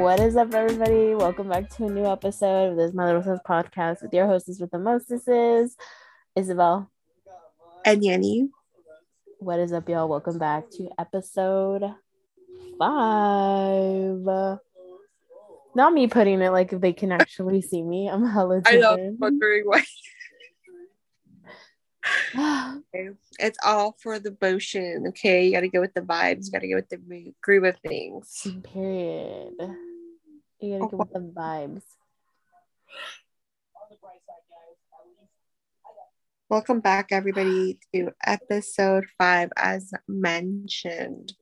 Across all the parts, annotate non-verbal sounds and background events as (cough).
What is up, everybody? Welcome back to a new episode of this My Little Sis podcast with your hostess with the mostesses, Isabel. And Yanni. What is up, y'all? Welcome back to episode five. Not me putting it like if they can actually see me. I'm hella I know, wondering why. (sighs) It's all for the motion, okay? You gotta go with the vibes, you gotta go with the groove of things. Period. You gotta go with the vibes. Welcome back, everybody, to episode five. As mentioned,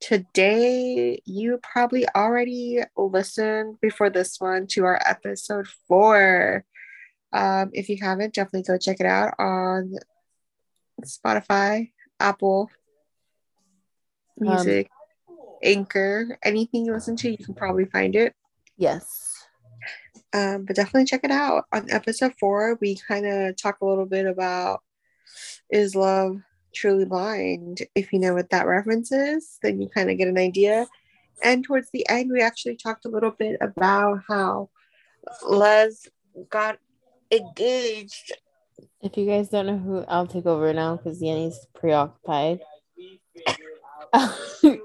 today you probably already listened before this one to our episode four. Um, if you haven't, definitely go check it out on Spotify, Apple Music, Anchor, anything you listen to, you can probably find it. Yes. Um, but definitely check it out. On episode four, we kind of talk a little bit about is love truly blind? If you know what that reference is, then you kind of get an idea. And towards the end, we actually talked a little bit about how Les got engaged. If you guys don't know who, I'll take over now because Yanni's preoccupied. (laughs)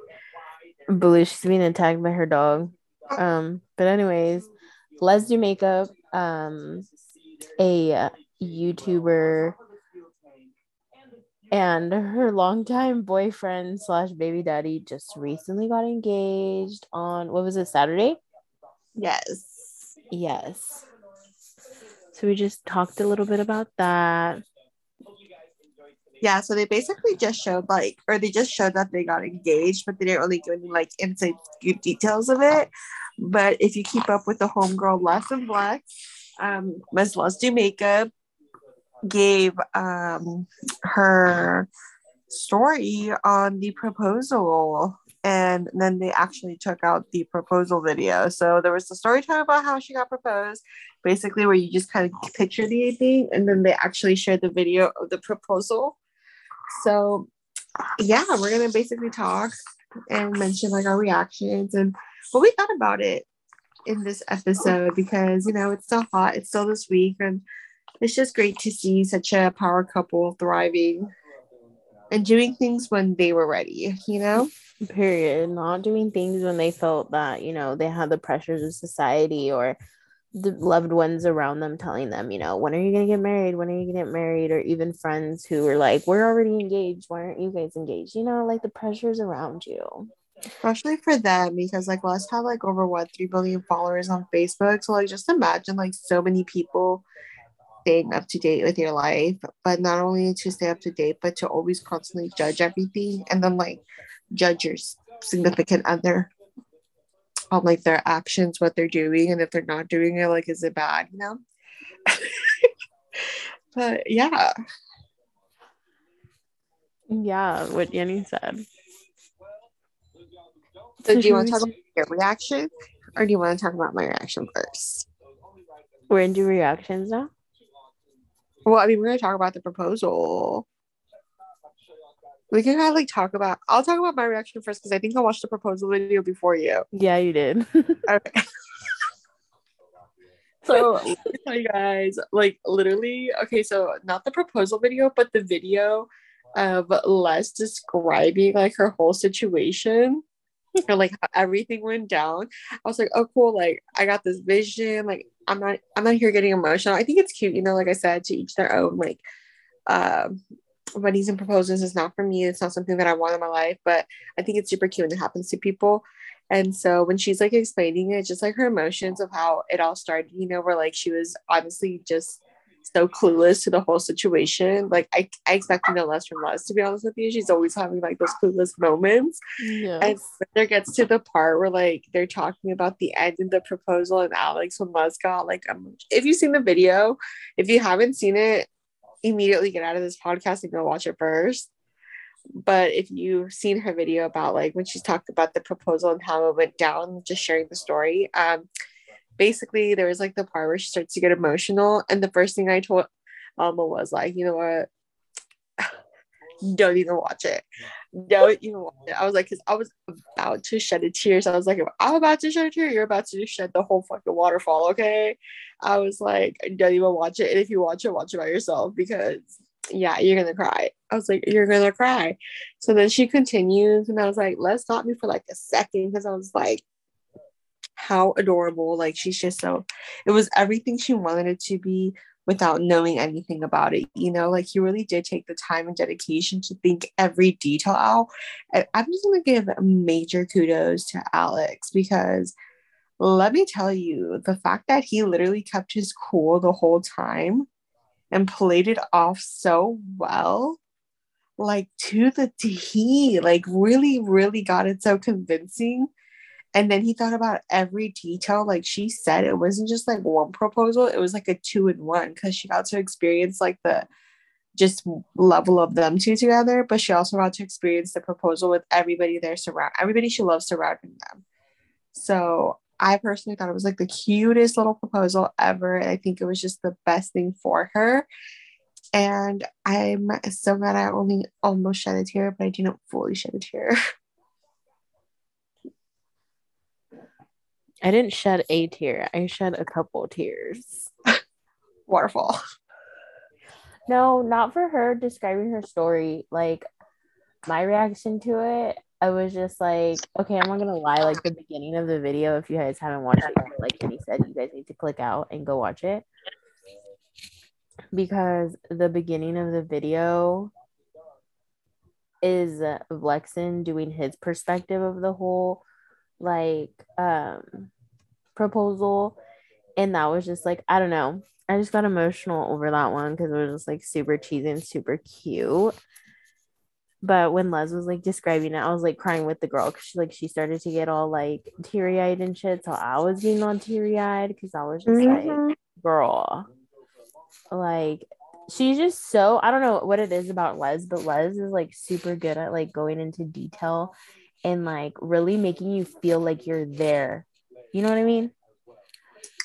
Blue, she's being attacked by her dog. Um, but anyways, let's do makeup. Um, a uh, YouTuber and her longtime boyfriend slash baby daddy just recently got engaged on what was it Saturday? Yes. Yes. So we just talked a little bit about that. Yeah, so they basically just showed like, or they just showed that they got engaged, but they didn't really give any like inside details of it. But if you keep up with the homegirl Less and Black, um, Miss Let's Do Makeup gave um her story on the proposal and then they actually took out the proposal video. So there was the story time about how she got proposed, basically where you just kind of picture the thing, and then they actually shared the video of the proposal. So yeah, we're gonna basically talk and mention like our reactions and what we thought about it in this episode because you know it's still hot, it's still this week, and it's just great to see such a power couple thriving and doing things when they were ready, you know? Period. Not doing things when they felt that, you know, they had the pressures of society or the loved ones around them telling them, you know, when are you going to get married? When are you going to get married? Or even friends who are like, we're already engaged. Why aren't you guys engaged? You know, like the pressures around you. Especially for them because like let's have like over what 3 billion followers on Facebook. So like just imagine like so many people staying up to date with your life, but not only to stay up to date, but to always constantly judge everything and then like judge your significant other on like their actions, what they're doing, and if they're not doing it, like is it bad, you know? (laughs) but yeah. Yeah, what Yanni said. So do you want to talk about your reaction or do you want to talk about my reaction first? We're into reactions now. Well, I mean, we're gonna talk about the proposal. We can kind of like talk about. I'll talk about my reaction first because I think I watched the proposal video before you. Yeah, you did. (laughs) Okay. so, let me tell you guys, like literally, okay, so not the proposal video, but the video of Les describing like her whole situation (laughs) or like how everything went down. I was like, oh cool, like I got this vision, like I'm not I'm not here getting emotional. I think it's cute, you know, like I said, to each their own. Like um weddings and proposals is not for me. It's not something that I want in my life, but I think it's super cute when it happens to people. And so when she's like explaining it, just like her emotions of how it all started, you know, where like she was honestly just so clueless to the whole situation. Like I, I expected no less from Les, to be honest with you. She's always having like those clueless moments. yeah. And there gets to the part where like they're talking about the end of the proposal and Alex when Les got like um, if you've seen the video, if you haven't seen it, immediately get out of this podcast and go watch it first. But if you've seen her video about like when she's talked about the proposal and how it went down, just sharing the story, um, basically there was like the part where she starts to get emotional, and the first thing I told Alma was like, you know what, don't even watch it. Don't even watch it. I was like, because I was about to shed a tear. So I was like, if I'm about to shed a tear, you're about to shed the whole fucking waterfall, okay? I was like, don't even watch it. And if you watch it, watch it by yourself because yeah, you're gonna cry. I was like, you're gonna cry. So then she continues, and I was like, let's stop me for like a second because I was like, how adorable. Like she's just so it was everything she wanted it to be without knowing anything about it. You know, like he really did take the time and dedication to think every detail out. And I'm just gonna give major kudos to Alex because let me tell you, the fact that he literally kept his cool the whole time and played it off so well, like to the T, like really, really got it so convincing and then he thought about every detail. Like she said, it wasn't just like one proposal, it was like a two in one because she got to experience like the just level of them two together, but she also got to experience the proposal with everybody there surround everybody she loves surrounding them. So I personally thought it was like the cutest little proposal ever. I think it was just the best thing for her. And I'm so glad I only almost shed a tear, but I didn't fully shed a tear. (laughs) I didn't shed a tear. I shed a couple tears. (laughs) Waterfall. No, not for her describing her story. Like my reaction to it, I was just like, okay, I'm not gonna lie. Like the beginning of the video, if you guys haven't watched it, like Kenny said, you guys need to click out and go watch it because the beginning of the video is Vlexen doing his perspective of the whole like um proposal. And that was just like i don't know. I just got emotional over that one because it was just like super cheesy and super cute. But when les was like describing it i was like crying with the girl because she like she started to get all like teary-eyed and shit. So i was getting all teary-eyed because i was just mm-hmm. like girl. Like she's just so i don't know what it is about les but les is like super good at like going into detail and like really making you feel like you're there you know what I mean?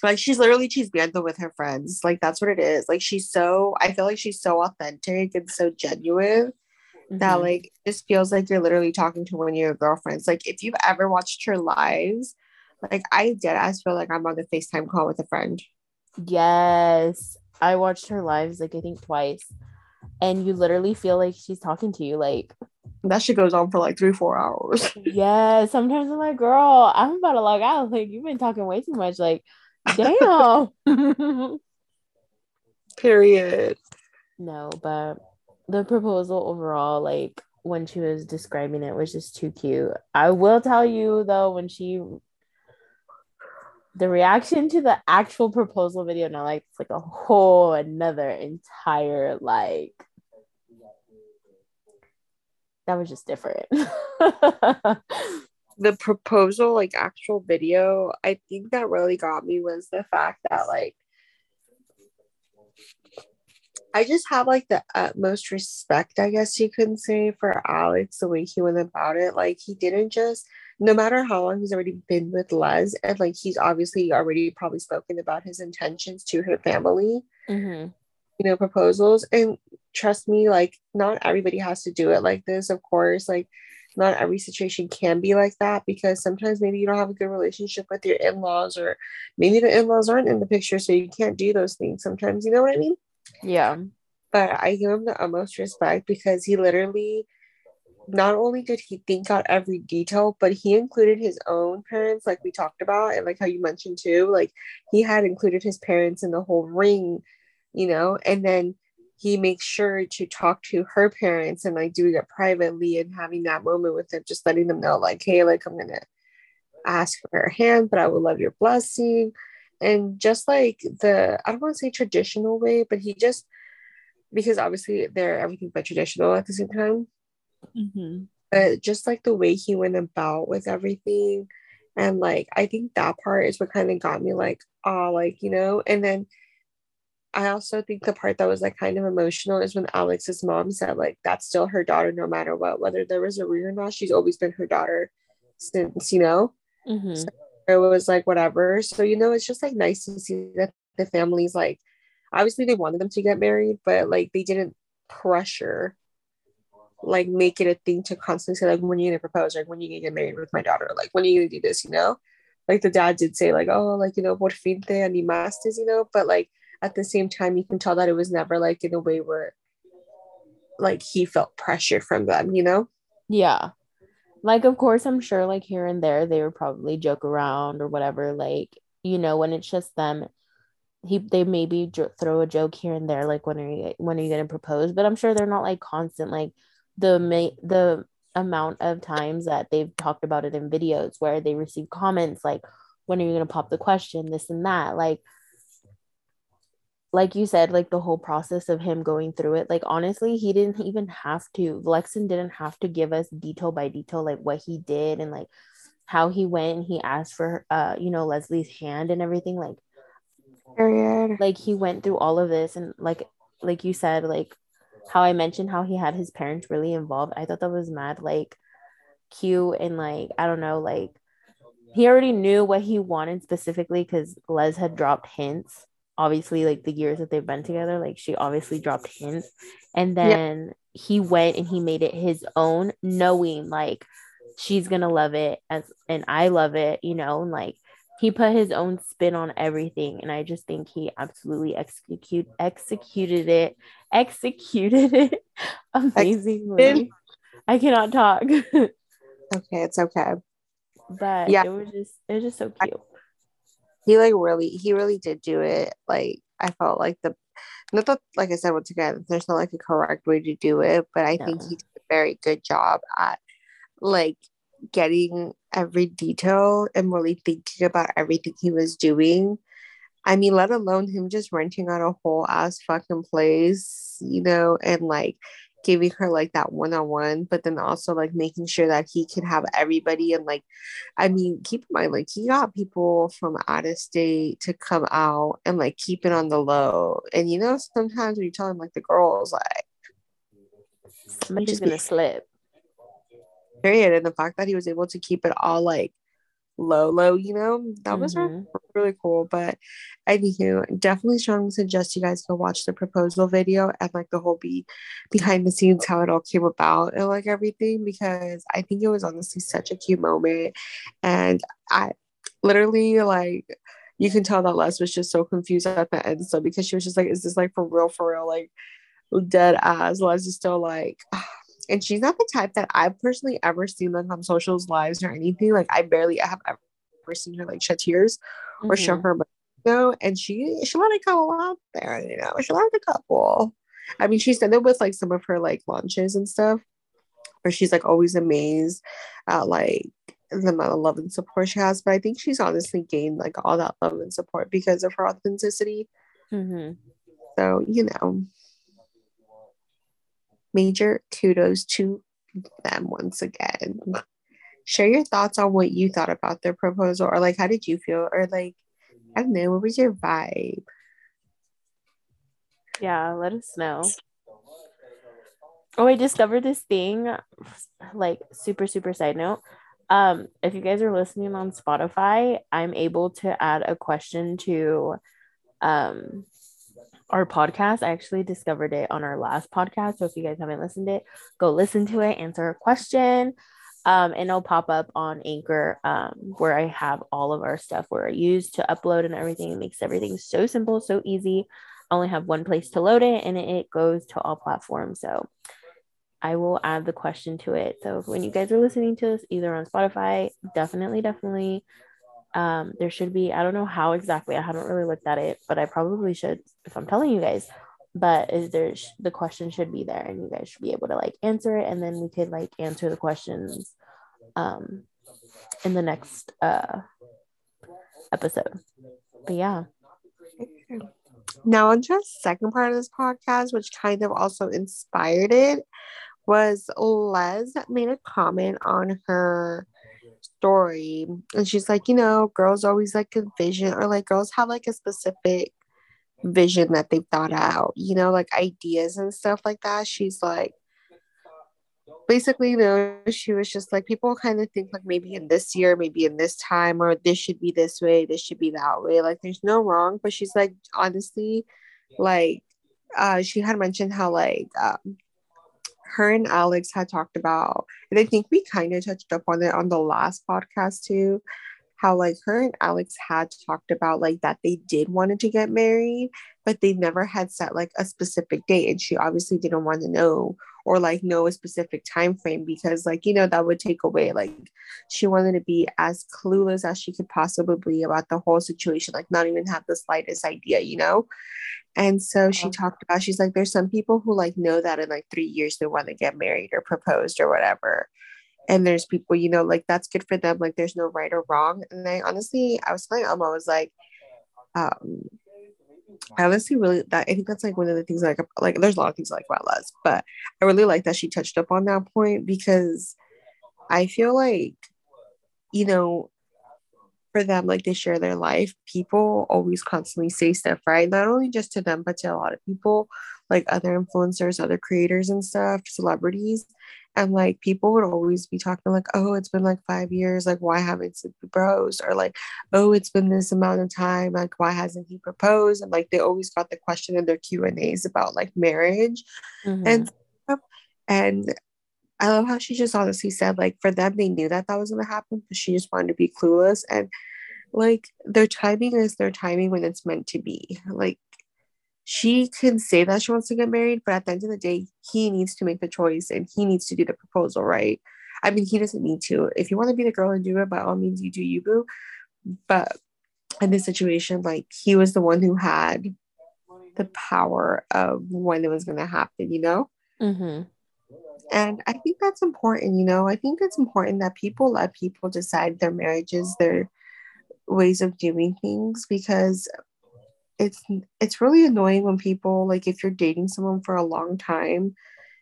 Like she's literally she's chismeando with her friends. Like that's what it is. Like she's so I feel like she's so authentic and so genuine mm-hmm. that like this feels like you're literally talking to one of your girlfriends. Like if you've ever watched her lives, like I did, I feel like I'm on the FaceTime call with a friend. Yes. I watched her lives like I think twice. And you literally feel like she's talking to you. Like that shit goes on for like three, four hours. (laughs) yeah. Sometimes I'm like, girl, I'm about to log out. Like, you've been talking way too much. Like, damn. (laughs) Period. No, but the proposal overall, like when she was describing it, was just too cute. I will tell you though, when she the reaction to the actual proposal video now like it's like a whole another entire like that was just different. (laughs) the proposal, like actual video, I think that really got me was the fact that like I just have like the utmost respect, I guess you can say, for Alex, the way he went about it. Like he didn't just, no matter how long he's already been with Les, and like he's obviously already probably spoken about his intentions to her family. Mm-hmm you know proposals and trust me like not everybody has to do it like this of course like not every situation can be like that because sometimes maybe you don't have a good relationship with your in-laws or maybe the in-laws aren't in the picture so you can't do those things sometimes you know what i mean? Yeah. But i give him the utmost respect because he literally not only did he think out every detail but he included his own parents like we talked about and like how you mentioned too like he had included his parents in the whole ring you know, and then he makes sure to talk to her parents and like doing it privately and having that moment with them, just letting them know, like, hey, like I'm gonna ask for her hand, but I would love your blessing. And just like the, I don't want to say traditional way, but he just, because obviously they're everything but traditional at the same time. Mm-hmm. But just like the way he went about with everything. And like, I think that part is what kind of got me like, oh, like, you know, and then I also think the part that was like kind of emotional is when Alex's mom said like that's still her daughter no matter what, whether there was a ring or not. She's always been her daughter since you know. Mm-hmm. So it was like whatever. So you know, it's just like nice to see that the families like obviously they wanted them to get married, but like they didn't pressure like make it a thing to constantly say like when are you gonna propose like when are you gonna get married with my daughter like when are you gonna do this you know like the dad did say like oh like you know por fin te animaste you know but like at the same time you can tell that it was never like in a way where like he felt pressure from them you know? Yeah. Like of course i'm sure like here and there they would probably joke around or whatever like you know when it's just them he they maybe jo- throw a joke here and there like when are you when are you going to propose? But i'm sure they're not like constant like the ma- the amount of times that they've talked about it in videos where they receive comments like when are you going to pop the question? This and that like like you said like the whole process of him going through it like honestly he didn't even have to lexon didn't have to give us detail by detail like what he did and like how he went and he asked for uh you know leslie's hand and everything like Period. like he went through all of this and like like you said like how I mentioned how he had his parents really involved. I thought that was mad like cute and like I don't know like he already knew what he wanted specifically because Les had dropped hints. Obviously, like the years that they've been together, like she obviously dropped hints, and then yep. he went and he made it his own, knowing like she's gonna love it as and I love it, you know, and like he put his own spin on everything. And i just think he absolutely execute executed it executed it (laughs) amazingly. I cannot talk. (laughs) Okay it's okay. But yeah. it was just it was just so cute he like really he really did do it like i felt like the not that like i said once again there's not like a correct way to do it but i no. think he did a very good job at like getting every detail and really thinking about everything he was doing. I mean, let alone him just renting out a whole ass fucking place, you know, and like giving her like that one on one, but then also like making sure that he could have everybody. And like, I mean, keep in mind, like, he got people from out of state to come out and like keep it on the low. And you know, sometimes when you tell him, like, the girls, like, somebody's gonna slip period. And the fact that he was able to keep it all like low, low, you know, that mm-hmm. was really, really cool. But anywho, definitely strongly suggest you guys go watch the proposal video and like the whole be behind the scenes how it all came about and like everything because I think it was honestly such a cute moment. And I literally like you can tell that Les was just so confused at the end. So because she was just like, is this like for real, for real? Like dead ass. Les is still like, and she's not the type that I've personally ever seen like on socials lives or anything. Like I barely I have ever seen her like shed tears mm-hmm. or show mm-hmm. her you know, and she she let it go out there, you know, she let a couple. I mean, she's done it with like some of her like launches and stuff, where she's like always amazed at like the amount of love and support she has. But I think she's honestly gained like all that love and support because of her authenticity. Mm-hmm. So you know, major kudos to them once again. Share your thoughts on what you thought about their proposal, or like, how did you feel, or like, I don't know, what was your vibe? Yeah, let us know. Oh, I discovered this thing, like super super side note. Um, if you guys are listening on Spotify, I'm able to add a question to um our podcast. I actually discovered it on our last podcast. So if you guys haven't listened to it, go listen to it, answer a question. Um, and it'll pop up on Anchor, um, where I have all of our stuff where I use to upload and everything. It makes everything so simple, so easy. I only have one place to load it and it goes to all platforms. So I will add the question to it. So when you guys are listening to us either on Spotify, definitely, definitely um, there should be, I don't know how exactly, I haven't really looked at it, but I probably should if I'm telling you guys. But is there the question should be there and you guys should be able to like answer it and then we could like answer the questions um in the next uh episode. But yeah. Now, on the second part of this podcast, which kind of also inspired it, was Les made a comment on her story and she's like you know girls always like a vision or like girls have like a specific vision that they've thought out you know like ideas and stuff like that. She's like basically you know she was just like people kind of think like maybe in this year maybe in this time or this should be this way this should be that way. Like there's no wrong but she's like honestly like uh she had mentioned how like um her and Alex had talked about, and I think we kind of touched up on it on the last podcast too, how like her and Alex had talked about like that they did wanted to get married, but they never had set like a specific date. And she obviously didn't want to know or like know a specific time frame because like you know that would take away like she wanted to be as clueless as she could possibly be about the whole situation like not even have the slightest idea you know and so she uh-huh. talked about she's like there's some people who like know that in like three years they want to get married or proposed or whatever and there's people you know like that's good for them like there's no right or wrong. And i honestly i was telling Alma I was like um I honestly really that I think that's like one of the things like like there's a lot of things I like about Les, but I really like that she touched up on that point because I feel like you know for them like they share their life people always constantly say stuff right? Not only just to them but to a lot of people like other influencers other creators and stuff celebrities and like people would always be talking like oh it's been like five years like why haven't he proposed or like oh it's been this amount of time like why hasn't he proposed and like they always got the question in their q and a's about like marriage mm-hmm. and stuff. and i love how she just honestly said like for them they knew that that was going to happen but she just wanted to be clueless and like their timing is their timing when it's meant to be like she can say that she wants to get married, but at the end of the day, he needs to make the choice and he needs to do the proposal, right? I mean, he doesn't need to. If you want to be the girl and do it, by all means, you do you, boo. But in this situation, like he was the one who had the power of when it was going to happen, you know? Mm-hmm. And I think that's important, you know? I think it's important that people let people decide their marriages, their ways of doing things, because it's it's really annoying when people like if you're dating someone for a long time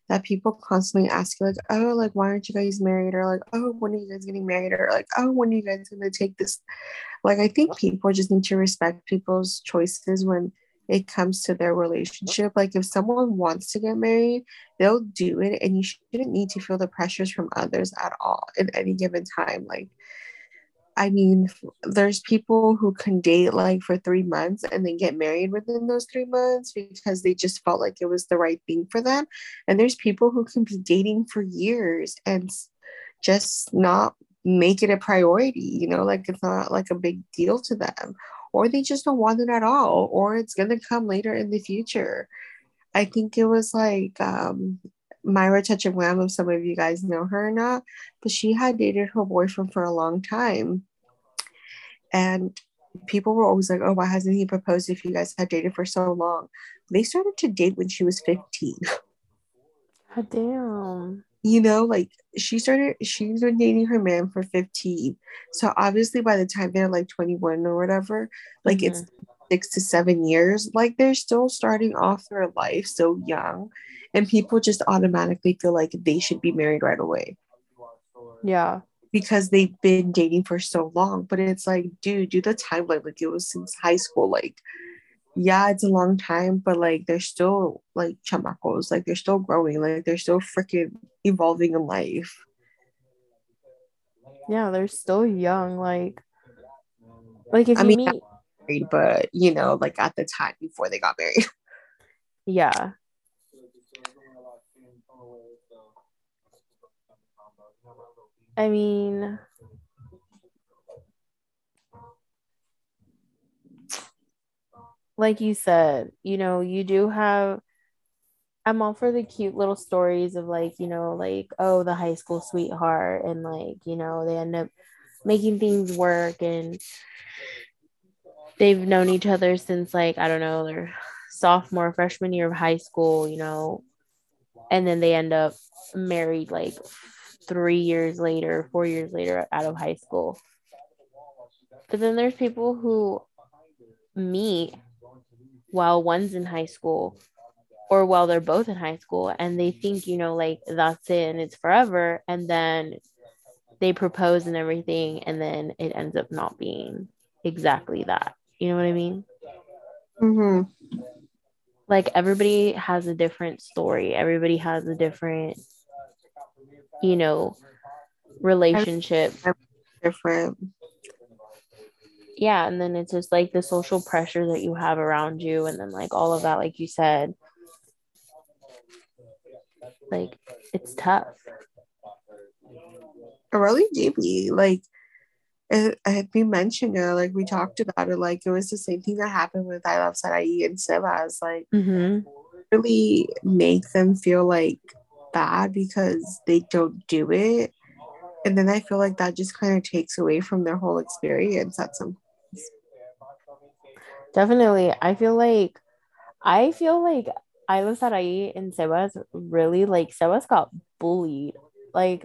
that people constantly ask you like oh like why aren't you guys married? or like oh when are you guys getting married? or like oh when are you guys gonna take this? Like i think people just need to respect people's choices when it comes to their relationship. Like if someone wants to get married they'll do it and you shouldn't need to feel the pressures from others at all at any given time. Like I mean, there's people who can date like for three months and then get married within those three months because they just felt like it was the right thing for them. And there's people who can be dating for years and just not make it a priority, you know, like it's not like a big deal to them, or they just don't want it at all, or it's going to come later in the future. I think it was like um, Myra Wham, if some of you guys know her or not, but she had dated her boyfriend for a long time. And people were always like, oh, why hasn't he proposed if you guys had dated for so long? They started to date when she was 15. (laughs) God damn. You know, like she started, she's been dating her man for 15. So obviously by the time they're like 21 or whatever, like mm-hmm. it's six to seven years, like they're still starting off their life so young. And people just automatically feel like they should be married right away. Yeah because they've been dating for so long. But it's like, dude, do the timeline like it was since high school. Like, yeah, it's a long time, but like they're still like chamacos, like they're still growing, like they're still freaking evolving in life. Yeah, they're still young. Like, like if I you mean, meet, married, but you know, like at the time before they got married. (laughs) Yeah. I mean, like you said, you know, you do have. I'm all for the cute little stories of like, you know, like, oh, the high school sweetheart, and like, you know, they end up making things work and they've known each other since like, I don't know, their sophomore, freshman year of high school, you know, and then they end up married like three years later, four years later out of high school. But then there's people who meet while one's in high school or while they're both in high school and they think, you know, like that's it and it's forever. And then they propose and everything. And then it ends up not being exactly that. You know what I mean? Mm-hmm. Like everybody has a different story, everybody has a different you know, relationship. Different. Yeah, and then it's just like the social pressure that you have around you, and then like all of that, like you said. Like it's tough. Really be like it, it, we mentioned it, like we talked about it, like it was the same thing that happened with I Love Sarai and Sebas, like Mm-hmm. really make them feel like bad because they don't do it. And then I feel like that just kind of takes away from their whole experience at some Definitely. I feel like I feel like Ayla Sarai and Sebas really like Sebas got bullied. Like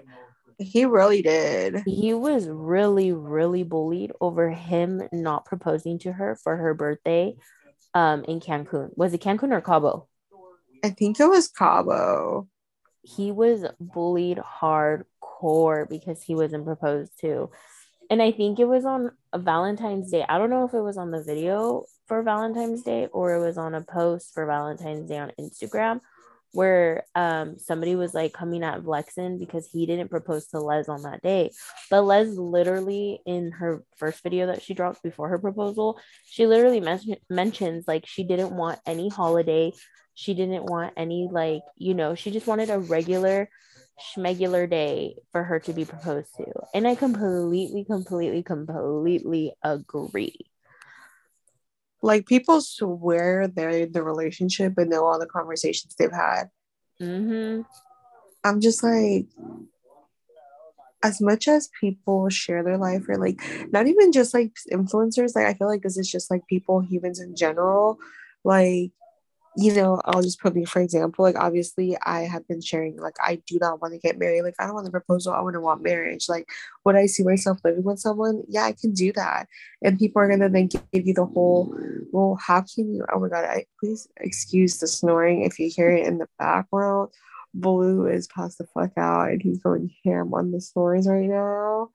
he really did. he was really, really bullied over him not proposing to her for her birthday um in Cancun. Was it Cancun or Cabo? I think it was Cabo. He was bullied hardcore because he wasn't proposed to. And I think it was on Valentine's Day. I don't know if it was on the video for Valentine's Day or it was on a post for Valentine's Day on Instagram where um somebody was like coming at Vlexen because he didn't propose to Les on that day. But Les literally in her first video that she dropped before her proposal, she literally men- mentions like she didn't want any holiday. She didn't want any like, you know, she just wanted a regular schmegular day for her to be proposed to. And I completely, completely, completely agree. Like people swear they're in the relationship and know all the conversations they've had. Mm-hmm. I'm just like, as much as people share their life, or like, not even just like influencers, like, I feel like this is just like people, humans in general. Like, you know, I'll just put me for example. Like, obviously, I have been sharing, like, I do not want to get married. Like, I don't want the proposal. I want to want marriage. Like, would I see myself living with someone? Yeah, I can do that. And people are gonna then give you the whole, well, how can you? Oh my god! I please excuse the snoring if you hear it in the background. Blue is passed the fuck out and he's going ham on the snores right now.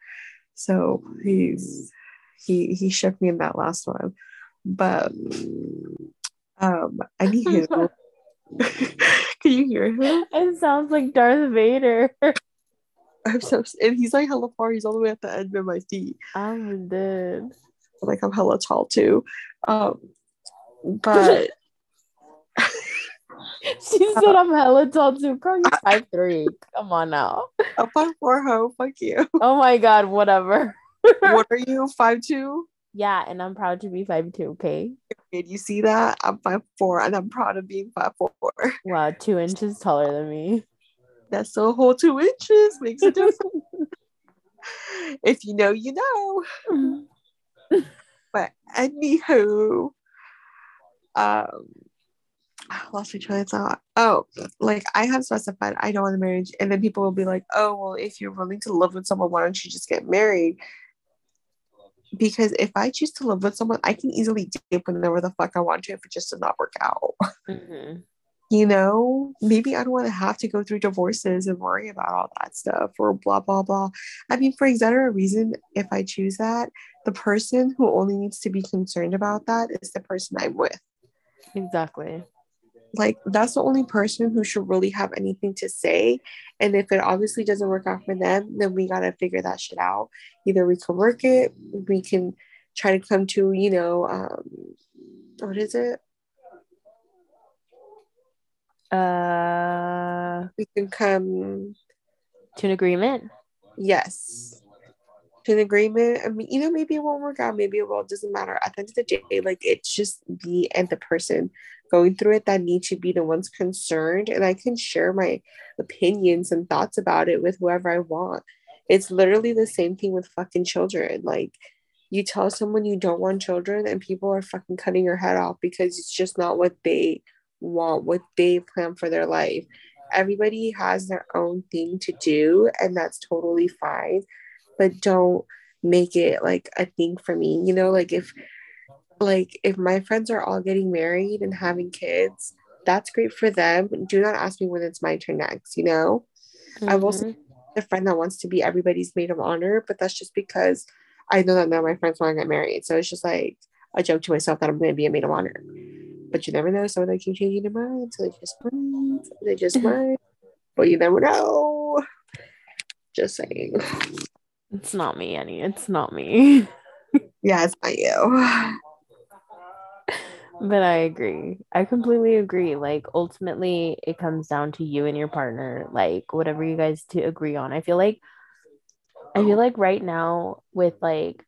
So he's he he shook me in that last one. But um anywho (laughs) can you hear him? It sounds like Darth Vader. I'm so and he's like hella far, he's all the way at the end of my feet. I'm dead. Like I'm hella tall too. Um but (laughs) She (laughs) said I'm hella tall too. Girl, you're five three. Come on now. I'm on four ho, fuck you. Oh my god, whatever. what are you? Five two? Yeah, and I'm proud to be five two. Okay. Did you see that? I'm five four and I'm proud of being five four. (laughs) Wow, two inches taller than me. That's a whole two inches. Makes a difference. (laughs) if you know, you know. But anywho, um, I (sighs) lost my train of thought. Oh, like I have specified I don't want a marriage, and then people will be like, "Oh, well, if you're willing to live with someone, why don't you just get married?" Because if I choose to live with someone, I can easily dip whenever the fuck I want to if it just does not work out. (laughs) Mhm. You know, maybe I don't want to have to go through divorces and worry about all that stuff or blah blah blah. I mean, for example, reason, if I choose that, the person who only needs to be concerned about that is the person I'm with. Exactly. Like that's the only person who should really have anything to say. And if it obviously doesn't work out for them then we gotta figure that shit out. Either we can work it we can try to come to you know um what is it? Uh, we can come to an agreement. yes. To an agreement. I mean you know maybe it won't work out maybe it will doesn't matter. At the end of the day like it's just me and the person going through it that need to be the ones concerned and i can share my opinions and thoughts about it with whoever i want. It's literally the same thing with fucking children. Like you tell someone you don't want children and people are fucking cutting your head off because it's just not what they want what they plan for their life. Everybody has their own thing to do and that's totally fine but don't make it like a thing for me. You know like if like if my friends are all getting married and having kids that's great for them. Do not ask me when it's my turn next you know? I've also- Mhm. a friend that wants to be everybody's maid of honor but that's just because i know that none of my friends want to get married. So it's just like a joke to myself that i'm going to be a maid of honor. But you never know some of them keep changing their minds. So they just might. They just (laughs) might. But you never know. Just saying. It's not me, Annie. It's not me. yeah it's not you But I agree. I completely agree. Like ultimately it comes down to you and your partner, like whatever you guys to agree on. I feel like I feel like right now with like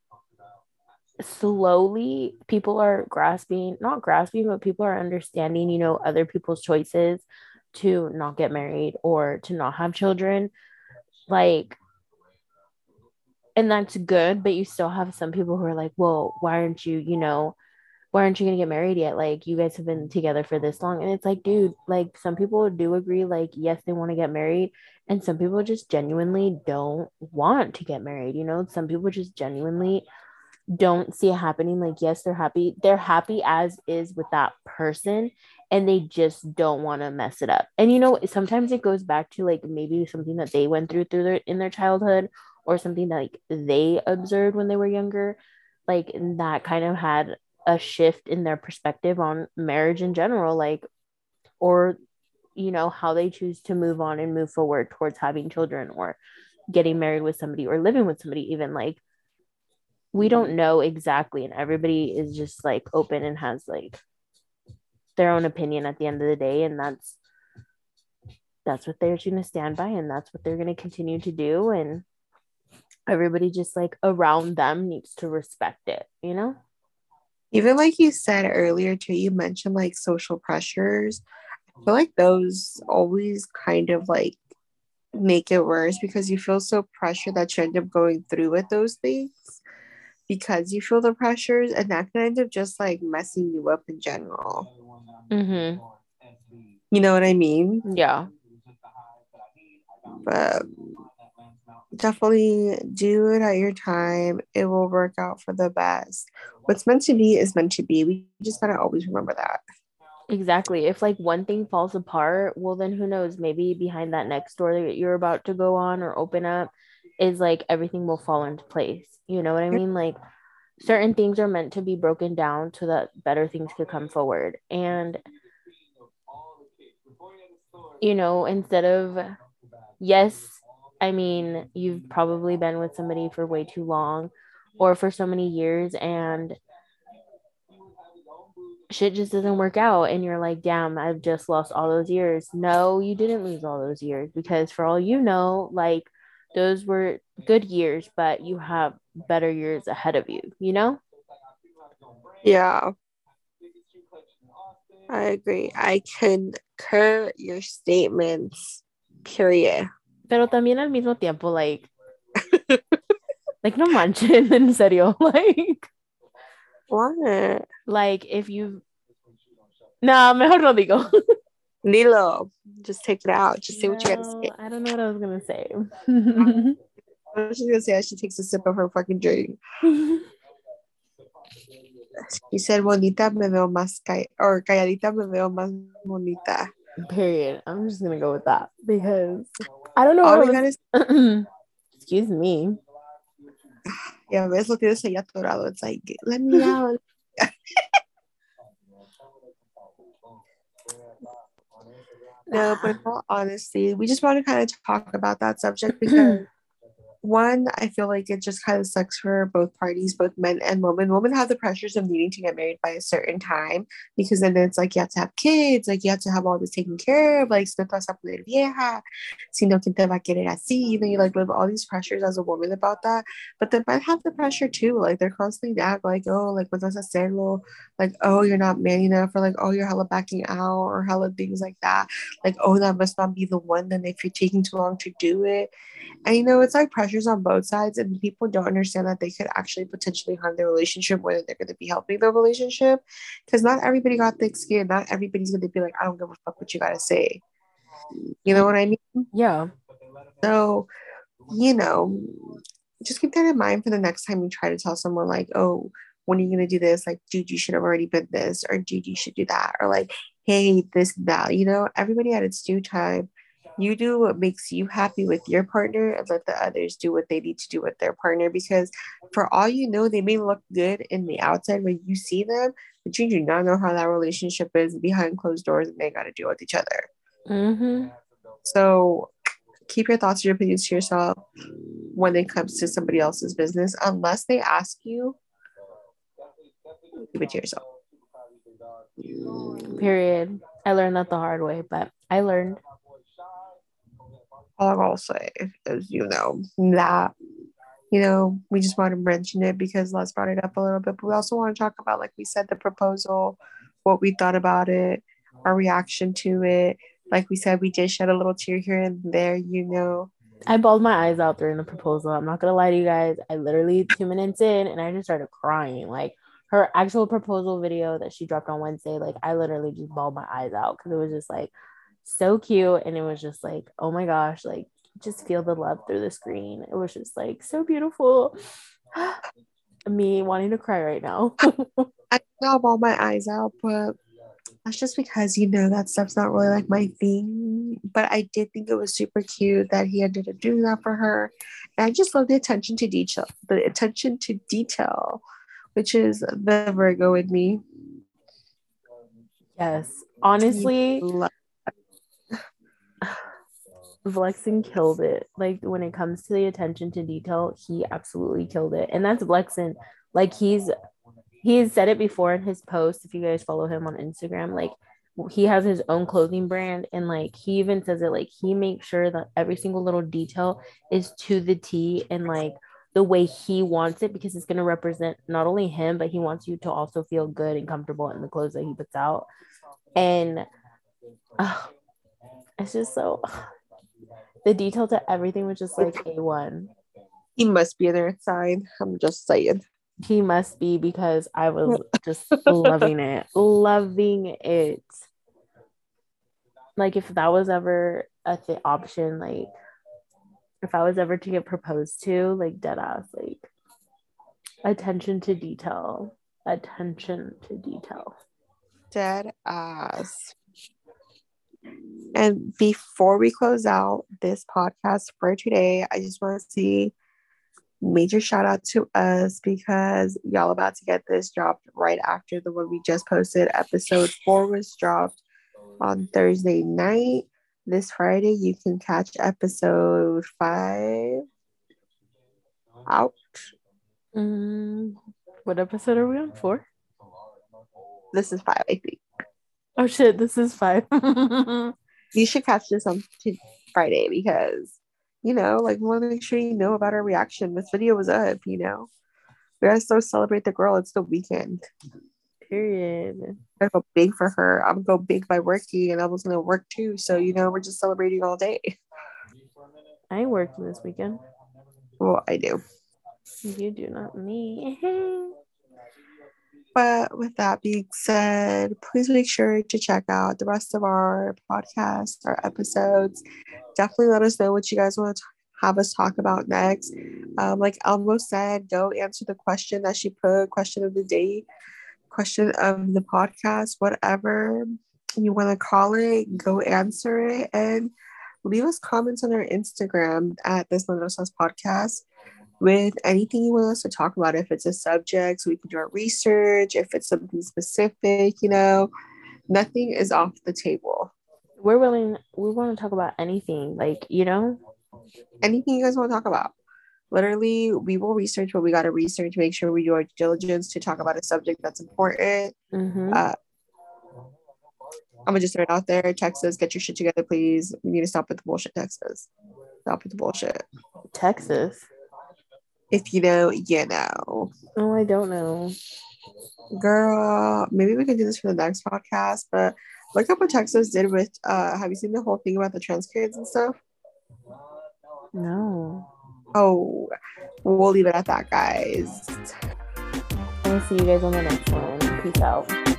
slowly people are grasping, not grasping, but people are understanding, you know, other people's choices to not get married or to not have children. Like and that's good, but you still have some people who are like, well, why aren't you, you know, why aren't you gonna get married yet? Like you guys have been mm-hmm. together for this long. And it's like, dude, like some people do agree, like, yes, they want to get married. And some people just genuinely don't want to get married. You know, some people just genuinely don't see it happening. Like, yes, they're happy. They're happy as is with that person. And they just don't want to mess it up. And you know, sometimes it goes back to like maybe something that they went through through their in their childhood or something that like they observed when they were younger. Like that kind of had a shift in their perspective on marriage in general like or you know how they choose to move on and move forward towards having children or getting married with somebody or living with somebody even like we don't know exactly and everybody is just like open and has like their own opinion at the end of the day and that's that's what they're going to stand by and that's what they're going to continue to do and everybody just like around them needs to respect it you know even like you said earlier too you mentioned like social pressures. I feel like those always kind of like make it worse because you feel so pressured that you end up going through with those things because you feel the pressures and that can end up just like messing you up in general. Mm-hmm. you know what i mean? Yeah. But definitely do it at your time. It will work out for the best. What's meant to be is meant to be. We just gotta always remember that. Exactly. If like one thing falls apart, well, then who knows? Maybe behind that next door that you're about to go on or open up is like everything will fall into place. You know what I mean? Like certain things are meant to be broken down so that better things could come forward. And, you know, instead of, yes, I mean, you've probably been with somebody for way too long or for so many years and shit just doesn't work out and you're like, damn, I've just lost all those years. No, you didn't lose all those years because for all you know, like those were good years, but you have better years ahead of you, you know? Yeah. I agree. I concur your statements. Period. Pero también al mismo tiempo, like, (laughs) like, no manchen, (laughs) en serio, (laughs) like. What? Like, if you. No, mejor no digo. Nilo, just take it out. Just say no, what you gotta say. I don't know what I was gonna say. I was just gonna say she takes a sip of her fucking drink. She said, bonita me veo más ca- or calladita me veo más bonita. Period. I'm just gonna go with that because I don't know. We was... gotta... (clears throat) Excuse me. Yeah, ves lo tienes ahí atorado. It's like, let me out. (laughs) no, but honesty, we just want to kind of talk about that subject because one, I feel like it just kind of sucks for both parties, both men and women. Women have the pressures of needing to get married by a certain time because then it's like you have to have kids, like you have to have all this taken care of, like si no te va a querer así, you you like live all these pressures as a woman about that. But the men have the pressure too, like they're constantly act like, oh, like what does a hacerlo? Like, oh, you're not man enough, or like, oh, you're hella backing out, or hella things like that. Like, oh, that must not be the one. Then if you're taking too long to do it, and you know, it's like pressures on both sides, and people don't understand that they could actually potentially harm their relationship, whether they're going to be helping their relationship. Because not everybody got thick skin. Not everybody's going to be like, I don't give a fuck what you got to say. You know what I mean? Yeah. So, you know, just keep that in mind for the next time you try to tell someone, like, oh, when are you going to do this? Like, dude, you should have already been this, or dude, you should do that, or like, hey, this, that, you know, everybody at its due time you do what makes you happy with your partner and let the others do what they need to do with their partner because for all you know they may look good in the outside when you see them but you do not know how that relationship is behind closed doors and they got to deal with each other mm-hmm. so keep your thoughts and your opinions to yourself when it comes to somebody else's business unless they ask you keep it to yourself Period. I learned that the hard way, but I learned. All I'll say is, you know, that, you know, we just want to mention it because Les brought it up a little bit, but we also want to talk about, like we said, the proposal, what we thought about it, our reaction to it. Like we said, we did shed a little tear here and there, you know. I bawled my eyes out during the proposal. I'm not gonna lie to you guys. I literally two minutes in and I just started crying. Like her actual proposal video that she dropped on Wednesday, like I literally just bawled my eyes out because it was just like so cute and it was just like, oh my gosh, like just feel the love through the screen. It was just like so beautiful. (gasps) Me wanting to cry right now. (laughs) I know all my eyes out, but that's just because you know that stuff's not really like my thing. But I did think it was super cute that he ended up doing that for her. And I just love the attention to detail, the attention to detail, which is the Virgo in me. Yes. Honestly, Vlexen killed it. Like when it comes to the attention to detail, he absolutely killed it. And that's Vlexen. Like he's he's said it before in his post. If you guys follow him on Instagram, like he has his own clothing brand and like he even says it like he makes sure that every single little detail is to the T and like the way he wants it because it's going to represent not only him but he wants you to also feel good and comfortable in the clothes that he puts out and uh, it's just so the detail to everything was just like a1 he must be their sign i'm just saying. He must be because I was (laughs) just loving it, loving it. Like if that was ever a th- option, like if I was ever to get proposed to, like dead ass, like attention to detail, attention to detail, dead ass. And before we close out this podcast for today, I just want to see major shout out to us because y'all about to get this dropped right after the one we just posted. Episode four was dropped on Thursday night. This Friday, you can catch episode five out. Mm, what episode are we on? Four? This is five, I think. Oh shit, this is five. (laughs) you should catch this on Friday because you know, like we want to make sure you know about our reaction. This video was up, you know. We gotta still celebrate the girl. It's the weekend. Period. I go big for her. I'm gonna go big by working, and I was gonna work too. So you know, we're just celebrating all day. I ain't working this weekend. Well, I do. You do not me. (laughs) but with that being said, please make sure to check out the rest of our podcast, our episodes. Definitely let us know what you guys want to have us talk about next. Um, like Elmo said, don't answer the question that she put, question of the day, question of the podcast, whatever you want to call it, go answer it. And leave us comments on our Instagram at this Little Sauce Podcast with anything you want us to talk about. If it's a subject, so we can do our research, if it's something specific, you know, nothing is off the table. We're willing we want to talk about anything like you know? Anything you guys want to talk about. Literally we will research what we got to research make sure we do our diligence to talk about a subject that's important. Mm-hmm. uh, i'm gonna just throw it out there. Texas get your shit together please. We need to stop with the bullshit texas. Stop with the bullshit. Texas if you know you know oh i don't know girl maybe we can do this for the next podcast but Look up what Texas did with uh have you seen the whole thing about the trans kids and stuff? No. Oh, we'll leave it at that, guys. I'll see you guys on the next one. Peace out.